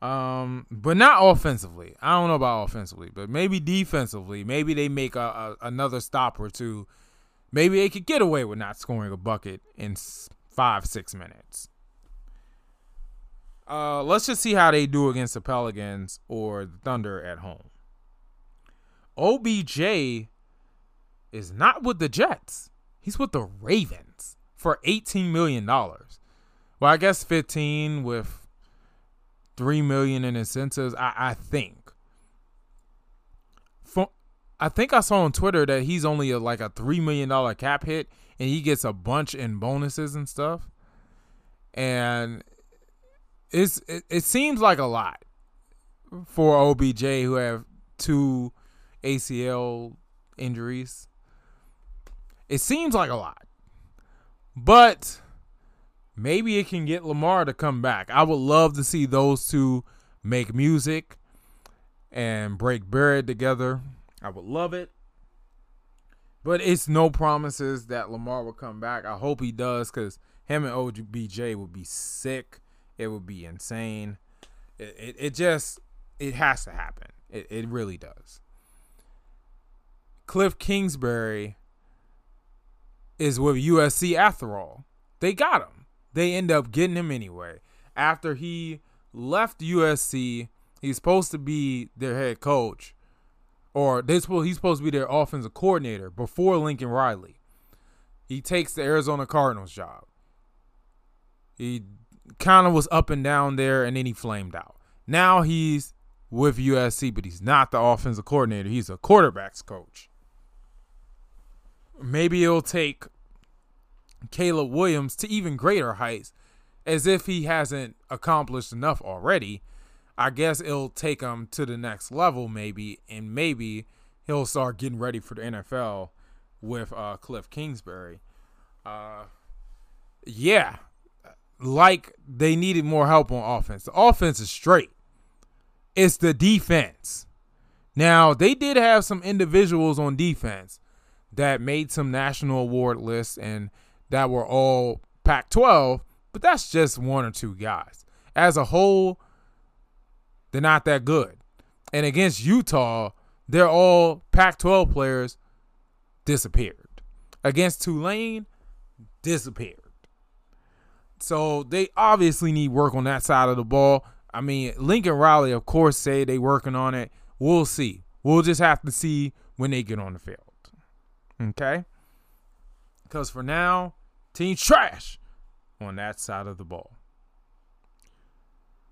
Um, but not offensively. I don't know about offensively, but maybe defensively. Maybe they make a, a another stop or two. Maybe they could get away with not scoring a bucket in five six minutes. Uh, let's just see how they do against the Pelicans or the Thunder at home. OBJ is not with the Jets. He's with the Ravens for $18 million. Well, I guess 15 with 3 million in incentives, I, I think. For, I think I saw on Twitter that he's only a, like a $3 million cap hit and he gets a bunch in bonuses and stuff. And it's it, it seems like a lot for OBJ who have two ACL injuries. It seems like a lot. But maybe it can get Lamar to come back. I would love to see those two make music and break bread together. I would love it. But it's no promises that Lamar will come back. I hope he does because him and OBJ would be sick. It would be insane. It, it, it just, it has to happen. It, it really does. Cliff Kingsbury is with USC after all. They got him. They end up getting him anyway. After he left USC, he's supposed to be their head coach. or this will he's supposed to be their offensive coordinator before Lincoln Riley. He takes the Arizona Cardinals job. He kind of was up and down there, and then he flamed out. Now he's with USC, but he's not the offensive coordinator. He's a quarterbacks coach. Maybe it'll take Caleb Williams to even greater heights, as if he hasn't accomplished enough already. I guess it'll take him to the next level, maybe, and maybe he'll start getting ready for the NFL with uh, Cliff Kingsbury. Uh, yeah, like they needed more help on offense. The offense is straight. It's the defense. Now, they did have some individuals on defense that made some national award lists and that were all Pac 12, but that's just one or two guys. As a whole, they're not that good. And against Utah, they're all Pac 12 players disappeared. Against Tulane, disappeared. So they obviously need work on that side of the ball. I mean, Lincoln Riley, of course, say they working on it. We'll see. We'll just have to see when they get on the field. Okay? Because for now, team trash on that side of the ball.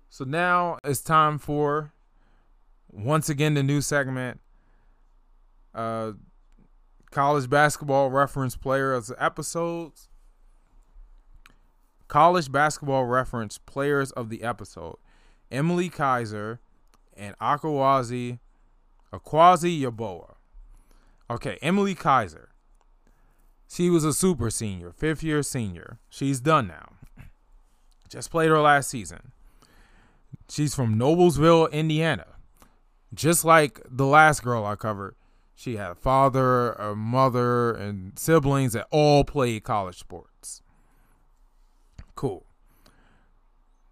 So now it's time for once again the new segment. Uh college basketball reference players of the episodes. College basketball reference players of the episode. Emily Kiser and Akwasi Akwasi Yeboah. Okay, Emily Kiser. She was a super senior, fifth year senior. She's done now. Just played her last season. She's from Noblesville, Indiana. Just like the last girl I covered, she had a father, a mother, and siblings that all played college sports. Cool.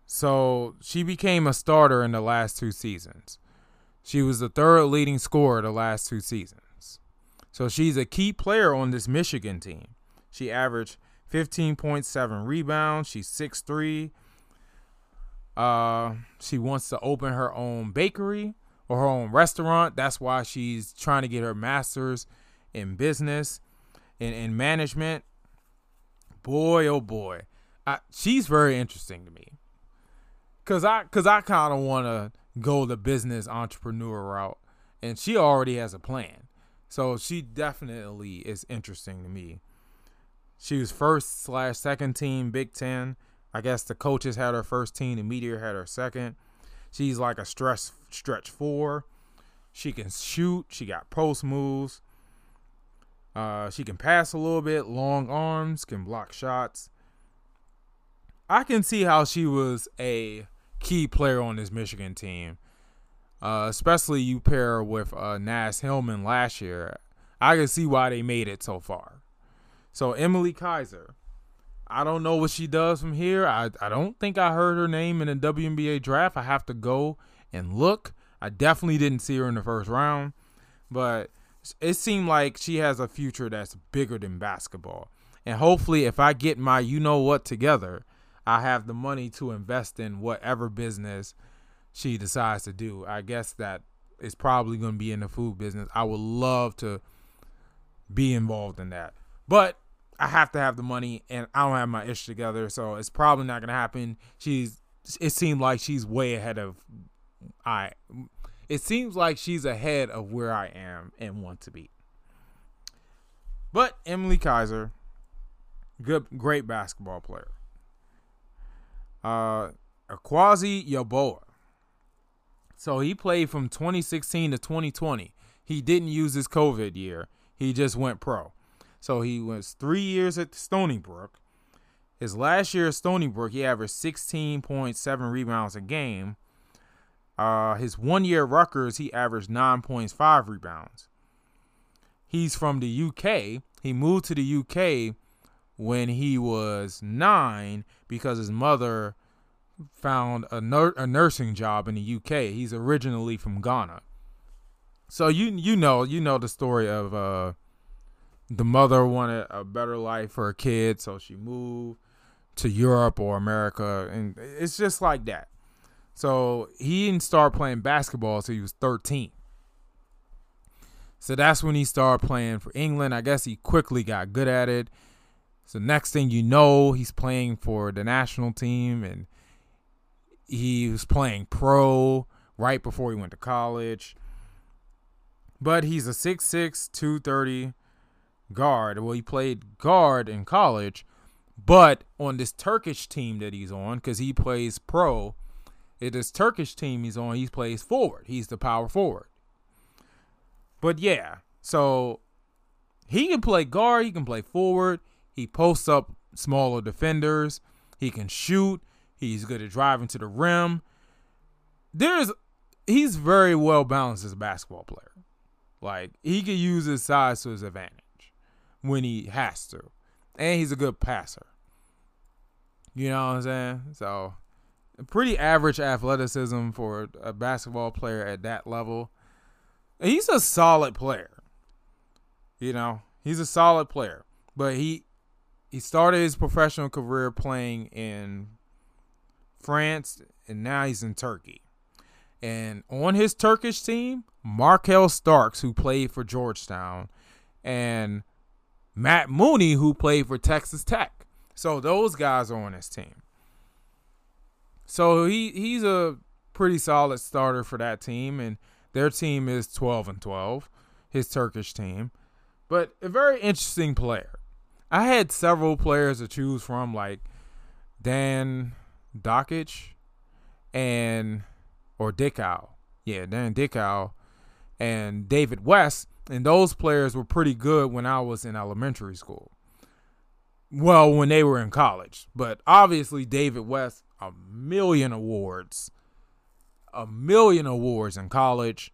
So she became a starter in the last two seasons. She was the third leading scorer the last two seasons. So she's a key player on this Michigan team. She averaged 15.7 rebounds. She's 6'3. Uh, she wants to open her own bakery or her own restaurant. That's why she's trying to get her master's in business and in management. Boy, oh boy, I, she's very interesting to me. Cause I, cause I kind of want to go the business entrepreneur route, and she already has a plan. So she definitely is interesting to me. She was first slash second team Big Ten. I guess the coaches had her first team, the media had her second. She's like a stretch stretch four. She can shoot. She got post moves. Uh, she can pass a little bit, long arms, can block shots. I can see how she was a key player on this Michigan team. Uh, especially you pair with uh, Naz Hillmon last year. I can see why they made it so far. So Emily Kiser, I don't know what she does from here. I, I don't think I heard her name in the WNBA draft. I have to go and look. I definitely didn't see her in the first round, but it seemed like she has a future that's bigger than basketball. And hopefully, if I get my you know what together, I have the money to invest in whatever business she decides to do. I guess that is probably going to be in the food business. I would love to be involved in that. But I have to have the money, and I don't have my ish together, so it's probably not gonna happen. She's. It seemed like she's way ahead of. I. It seems like she's ahead of where I am and want to be. But Emily Kiser, good, great basketball player. Uh, Akwasi Yeboah. So he played from 2016 to 2020. He didn't use his COVID year. He just went pro. So he was three years at Stony Brook. His last year at Stony Brook, he averaged 16.7 rebounds a game. Uh, his one year at Rutgers, he averaged 9.5 rebounds. He's from the UK. He moved to the UK when he was nine because his mother found a, nur- a nursing job in the UK. He's originally from Ghana. So you you know you know the story of uh, the mother wanted a better life for her kid, so she moved to Europe or America, and it's just like that. So he didn't start playing basketball until he was 13. So that's when he started playing for England. I guess he quickly got good at it. So next thing you know, he's playing for the national team and he was playing pro right before he went to college. But he's a 6'6, 230 guard. Well, he played guard in college, but on this Turkish team that he's on, because he plays pro, it is Turkish team he's on, he plays forward. He's the power forward. But yeah, so he can play guard, he can play forward, he posts up smaller defenders, he can shoot, he's good at driving to the rim. There's he's very well balanced as a basketball player. Like he can use his size to his advantage when he has to. And he's a good passer. You know what I'm saying? So pretty average athleticism for a basketball player at that level. He's a solid player. You know, he's a solid player. But he he started his professional career playing in France and now he's in Turkey. And on his Turkish team, Markelle Starks, who played for Georgetown, and Matt Mooney, who played for Texas Tech. So those guys are on his team. So he he's a pretty solid starter for that team, and their team is 12 and 12, his Turkish team. But a very interesting player. I had several players to choose from, like Dan Dakich and or Dickau. Yeah, Dan Dickau and David West. And those players were pretty good when I was in elementary school. Well, when they were in college. But obviously, David West, a million awards. A million awards in college.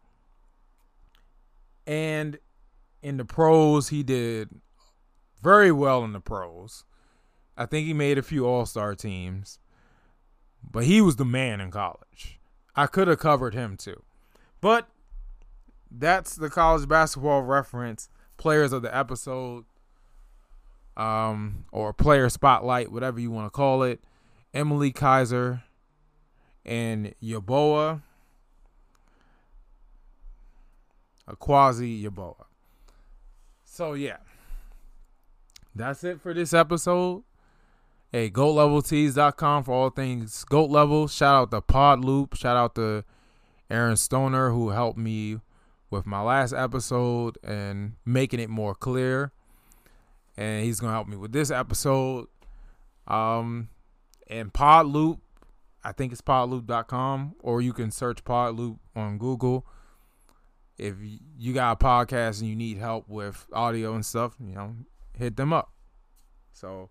And in the pros, he did very well in the pros. I think he made a few all star teams. But he was the man in college. I could have covered him too. But that's the college basketball reference players of the episode um or player spotlight whatever you want to call it Emily Kiser and Yeboah. A quasi Yeboah. So yeah. That's it for this episode. Hey, GoatLevelTees.com for all things Goat Level. Shout out to PodLoop. Shout out to Aaron Stoner who helped me with my last episode and making it more clear. And he's gonna help me with this episode. Um and PodLoop, I think it's podloop.com, or you can search PodLoop on Google. If you got a podcast and you need help with audio and stuff, you know, hit them up. So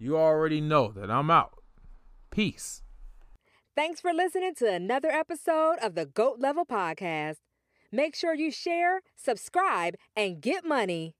you already know that I'm out. Peace. Thanks for listening to another episode of the GOAT Level Podcast. Make sure you share, subscribe, and get money.